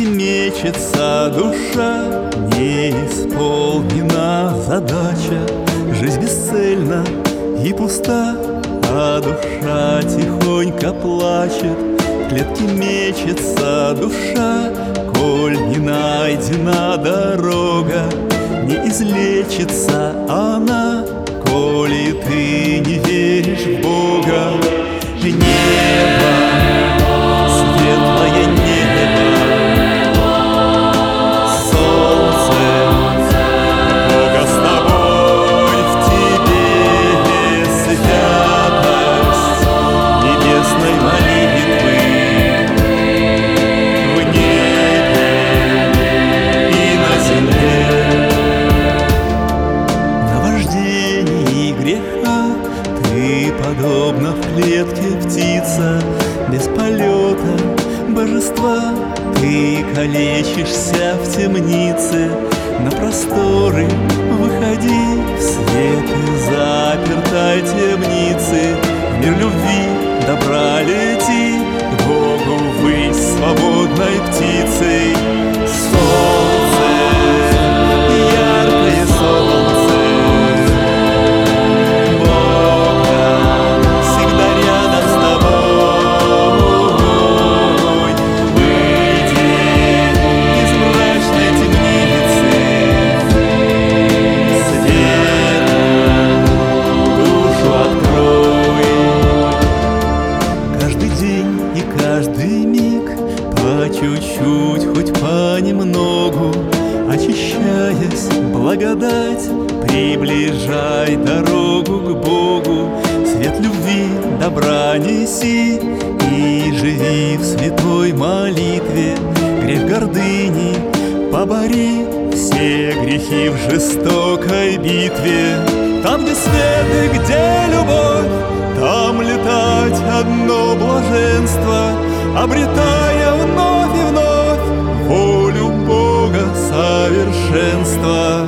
мечется душа, не исполнена задача, Жизнь бесцельна и пуста, а душа тихонько плачет, В клетке мечется душа, Коль не найдена дорога, Не излечится она, Коли ты не веришь в Бога. Небо, калечишься в темнице на просторы каждый миг по чуть-чуть, хоть понемногу, очищаясь, благодать приближай дорогу к Богу. Свет любви, добра неси и живи в святой молитве. Грех гордыни побори все грехи в жестокой битве. Там, где свет и где любовь, там летать одно блаженство, Обретая вновь и вновь волю Бога совершенства.